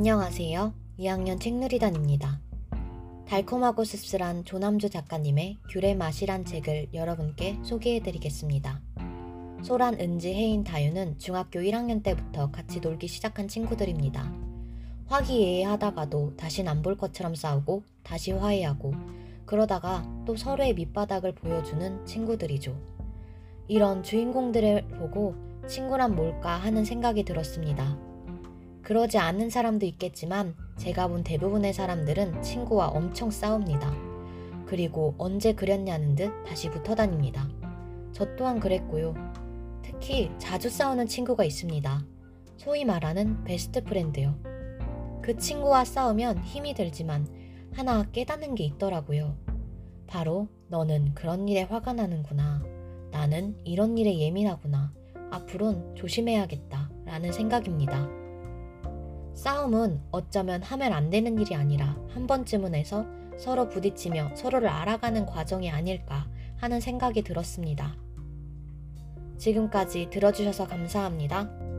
안녕하세요. 2학년 책누리단입니다. 달콤하고 씁쓸한 조남주 작가님의 귤의 맛이란 책을 여러분께 소개해드리겠습니다. 소란, 은지, 혜인, 다유는 중학교 1학년 때부터 같이 놀기 시작한 친구들입니다. 화기애애하다가도 다신 안 볼 것처럼 싸우고 다시 화해하고 그러다가 또 서로의 밑바닥을 보여주는 친구들이죠. 이런 주인공들을 보고 친구란 뭘까 하는 생각이 들었습니다. 그러지 않는 사람도 있겠지만 제가 본 대부분의 사람들은 친구와 엄청 싸웁니다. 그리고 언제 그랬냐는 듯 다시 붙어 다닙니다. 저 또한 그랬고요. 특히 자주 싸우는 친구가 있습니다. 소위 말하는 베스트 프렌드요. 그 친구와 싸우면 힘이 들지만 하나 깨닫는 게 있더라고요. 바로 너는 그런 일에 화가 나는구나. 나는 이런 일에 예민하구나. 앞으론 조심해야겠다. 라는 생각입니다. 싸움은 어쩌면 하면 안 되는 일이 아니라 한 번쯤은 해서 서로 부딪히며 서로를 알아가는 과정이 아닐까 하는 생각이 들었습니다. 지금까지 들어주셔서 감사합니다.